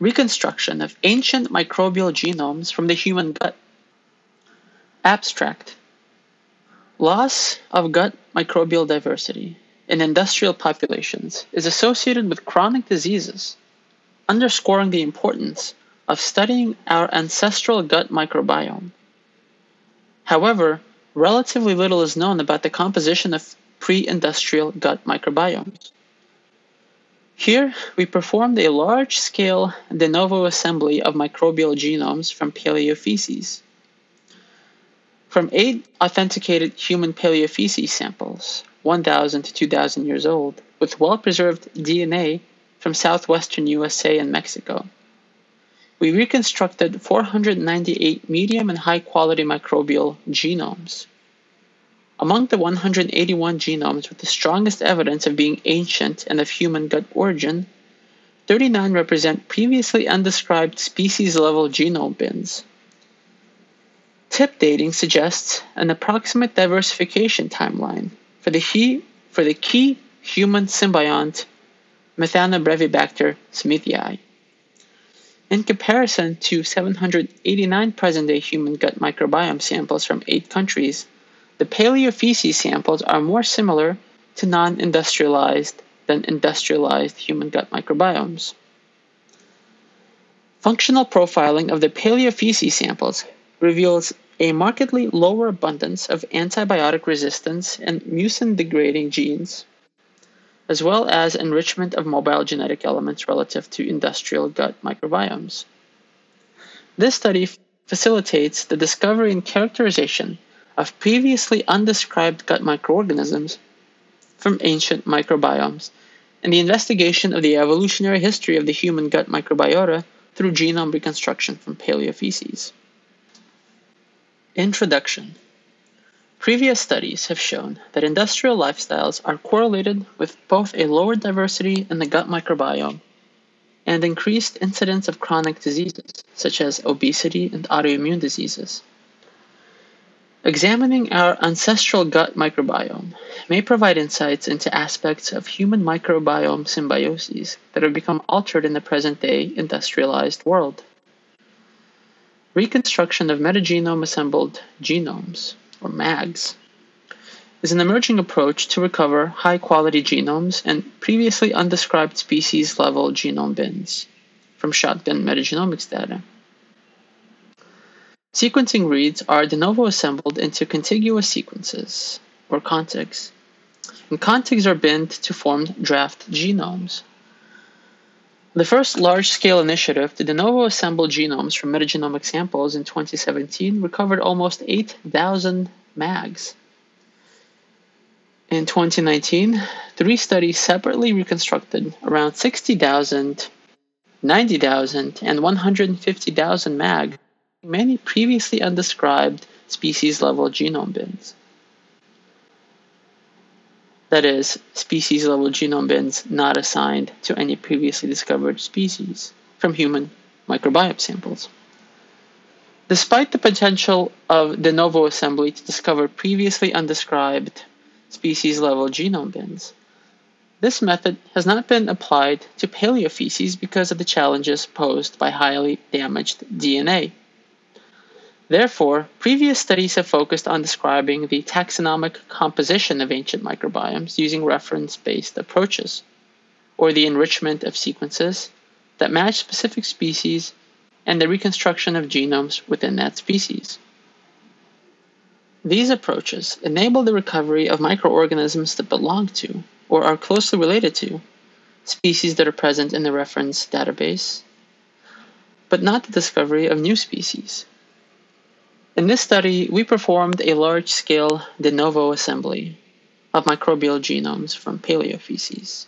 reconstruction of ancient microbial genomes from the human gut. Abstract Loss of gut microbial diversity in industrial populations is associated with chronic diseases, underscoring the importance of studying our ancestral gut microbiome. However, relatively little is known about the composition of pre industrial gut microbiomes. Here, we performed a large scale de novo assembly of microbial genomes from paleofeces. From eight authenticated human paleofeces samples, 1,000 to 2,000 years old, with well preserved DNA from southwestern USA and Mexico, we reconstructed 498 medium and high quality microbial genomes. Among the 181 genomes with the strongest evidence of being ancient and of human gut origin, 39 represent previously undescribed species level genome bins. Tip dating suggests an approximate diversification timeline for the key, for the key human symbiont Methanobrevibacter smithii. In comparison to 789 present day human gut microbiome samples from eight countries, the paleofeces samples are more similar to non industrialized than industrialized human gut microbiomes. Functional profiling of the paleofeces samples reveals a markedly lower abundance of antibiotic resistance and mucin degrading genes, as well as enrichment of mobile genetic elements relative to industrial gut microbiomes. This study facilitates the discovery and characterization of previously undescribed gut microorganisms from ancient microbiomes and the investigation of the evolutionary history of the human gut microbiota through genome reconstruction from paleofeces. Introduction Previous studies have shown that industrial lifestyles are correlated with both a lower diversity in the gut microbiome and increased incidence of chronic diseases, such as obesity and autoimmune diseases. Examining our ancestral gut microbiome may provide insights into aspects of human microbiome symbioses that have become altered in the present day industrialized world. Reconstruction of metagenome assembled genomes, or MAGs, is an emerging approach to recover high quality genomes and previously undescribed species level genome bins from shotgun metagenomics data. Sequencing reads are de novo assembled into contiguous sequences, or contigs, and contigs are binned to form draft genomes. The first large scale initiative to de novo assemble genomes from metagenomic samples in 2017 recovered almost 8,000 MAGs. In 2019, three studies separately reconstructed around 60,000, 90,000, and 150,000 MAG many previously undescribed species level genome bins. That is, species level genome bins not assigned to any previously discovered species from human microbiome samples. Despite the potential of de novo assembly to discover previously undescribed species level genome bins, this method has not been applied to paleofeces because of the challenges posed by highly damaged DNA. Therefore, previous studies have focused on describing the taxonomic composition of ancient microbiomes using reference based approaches, or the enrichment of sequences that match specific species and the reconstruction of genomes within that species. These approaches enable the recovery of microorganisms that belong to, or are closely related to, species that are present in the reference database, but not the discovery of new species. In this study, we performed a large scale de novo assembly of microbial genomes from paleofeces.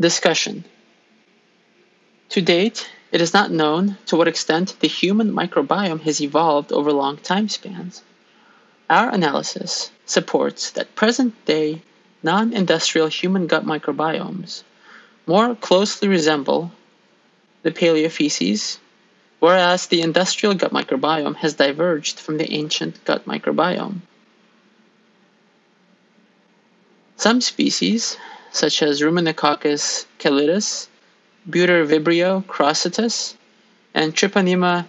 Discussion To date, it is not known to what extent the human microbiome has evolved over long time spans. Our analysis supports that present day non industrial human gut microbiomes more closely resemble the paleofeces whereas the industrial gut microbiome has diverged from the ancient gut microbiome. Some species, such as Ruminococcus callidus Butyrivibrio crossotus, and Treponema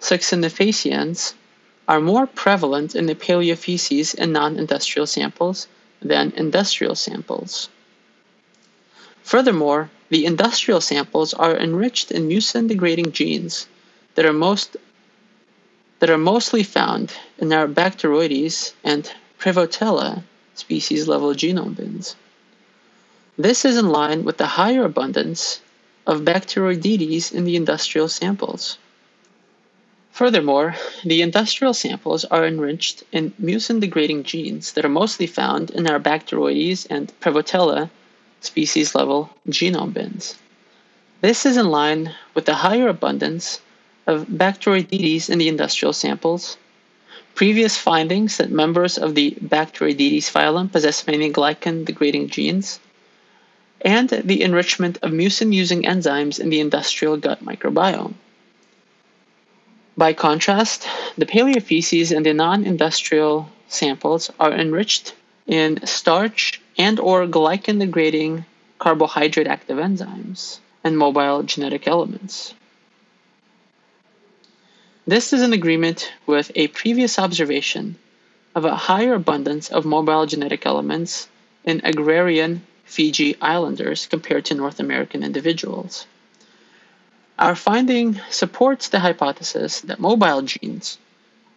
succinifaciens are more prevalent in the paleofeces in non-industrial samples than industrial samples. Furthermore, the industrial samples are enriched in mucin-degrading genes that are most that are mostly found in our Bacteroides and Prevotella species level genome bins. This is in line with the higher abundance of Bacteroidetes in the industrial samples. Furthermore, the industrial samples are enriched in mucin-degrading genes that are mostly found in our Bacteroides and Prevotella species level genome bins. This is in line with the higher abundance of Bacteroidetes in the industrial samples, previous findings that members of the Bacteroidetes phylum possess many glycan-degrading genes, and the enrichment of mucin-using enzymes in the industrial gut microbiome. By contrast, the paleofeces in the non-industrial samples are enriched in starch and or glycan-degrading carbohydrate active enzymes and mobile genetic elements. This is in agreement with a previous observation of a higher abundance of mobile genetic elements in agrarian Fiji Islanders compared to North American individuals. Our finding supports the hypothesis that mobile genes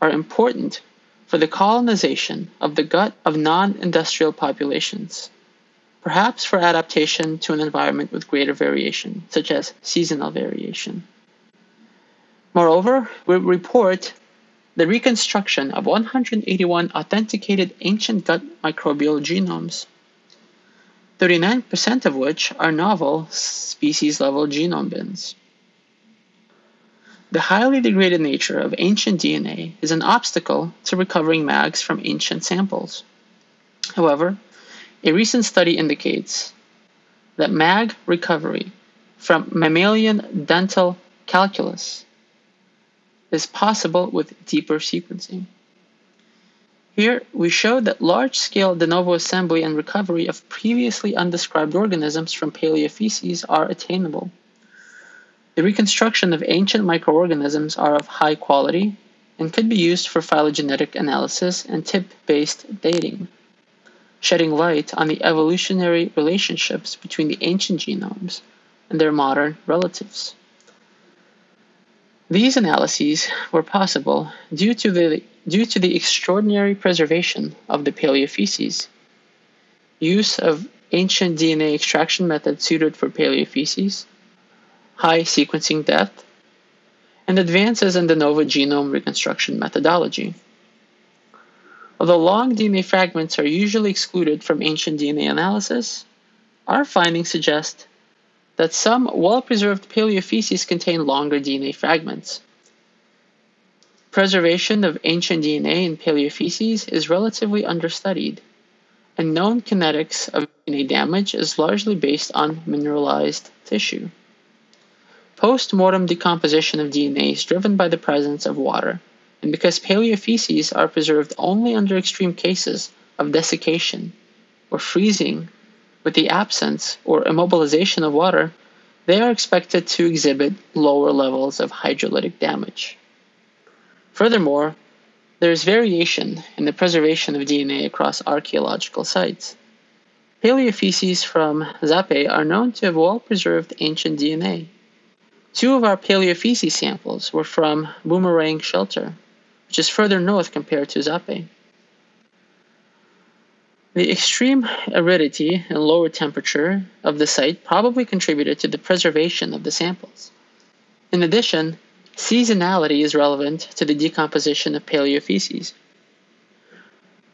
are important for the colonization of the gut of non industrial populations, perhaps for adaptation to an environment with greater variation, such as seasonal variation. Moreover, we report the reconstruction of 181 authenticated ancient gut microbial genomes, 39% of which are novel species level genome bins. The highly degraded nature of ancient DNA is an obstacle to recovering MAGs from ancient samples. However, a recent study indicates that MAG recovery from mammalian dental calculus is possible with deeper sequencing. Here, we show that large-scale de novo assembly and recovery of previously undescribed organisms from paleofeces are attainable. The reconstruction of ancient microorganisms are of high quality and could be used for phylogenetic analysis and tip-based dating, shedding light on the evolutionary relationships between the ancient genomes and their modern relatives. These analyses were possible due to the, due to the extraordinary preservation of the paleofeces, use of ancient DNA extraction methods suited for paleofeces, high sequencing depth, and advances in de novo genome reconstruction methodology. Although long DNA fragments are usually excluded from ancient DNA analysis, our findings suggest that some well-preserved paleofeces contain longer DNA fragments. Preservation of ancient DNA in paleofeces is relatively understudied, and known kinetics of DNA damage is largely based on mineralized tissue. Post-mortem decomposition of DNA is driven by the presence of water, and because paleofeces are preserved only under extreme cases of desiccation or freezing with the absence or immobilization of water, they are expected to exhibit lower levels of hydrolytic damage. Furthermore, there is variation in the preservation of DNA across archaeological sites. Paleofeces from Zape are known to have well preserved ancient DNA. Two of our paleofeces samples were from Boomerang Shelter, which is further north compared to Zape. The extreme aridity and lower temperature of the site probably contributed to the preservation of the samples. In addition, seasonality is relevant to the decomposition of paleofeces.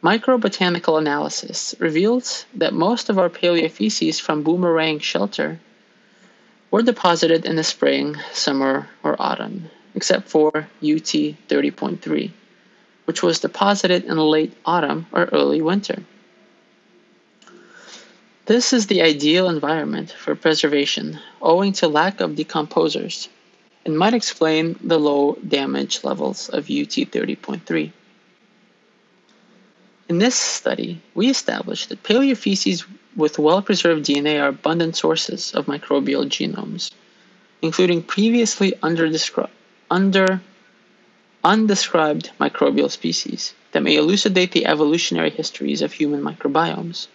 Microbotanical analysis reveals that most of our paleofeces from Boomerang Shelter were deposited in the spring, summer, or autumn, except for UT 30.3, which was deposited in late autumn or early winter. This is the ideal environment for preservation owing to lack of decomposers and might explain the low damage levels of UT 30.3. In this study, we established that paleofeces with well preserved DNA are abundant sources of microbial genomes, including previously under, under undescribed microbial species that may elucidate the evolutionary histories of human microbiomes.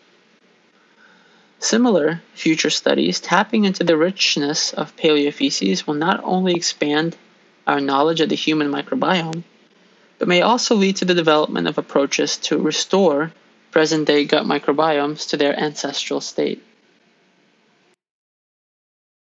Similar future studies tapping into the richness of paleofeces will not only expand our knowledge of the human microbiome, but may also lead to the development of approaches to restore present day gut microbiomes to their ancestral state.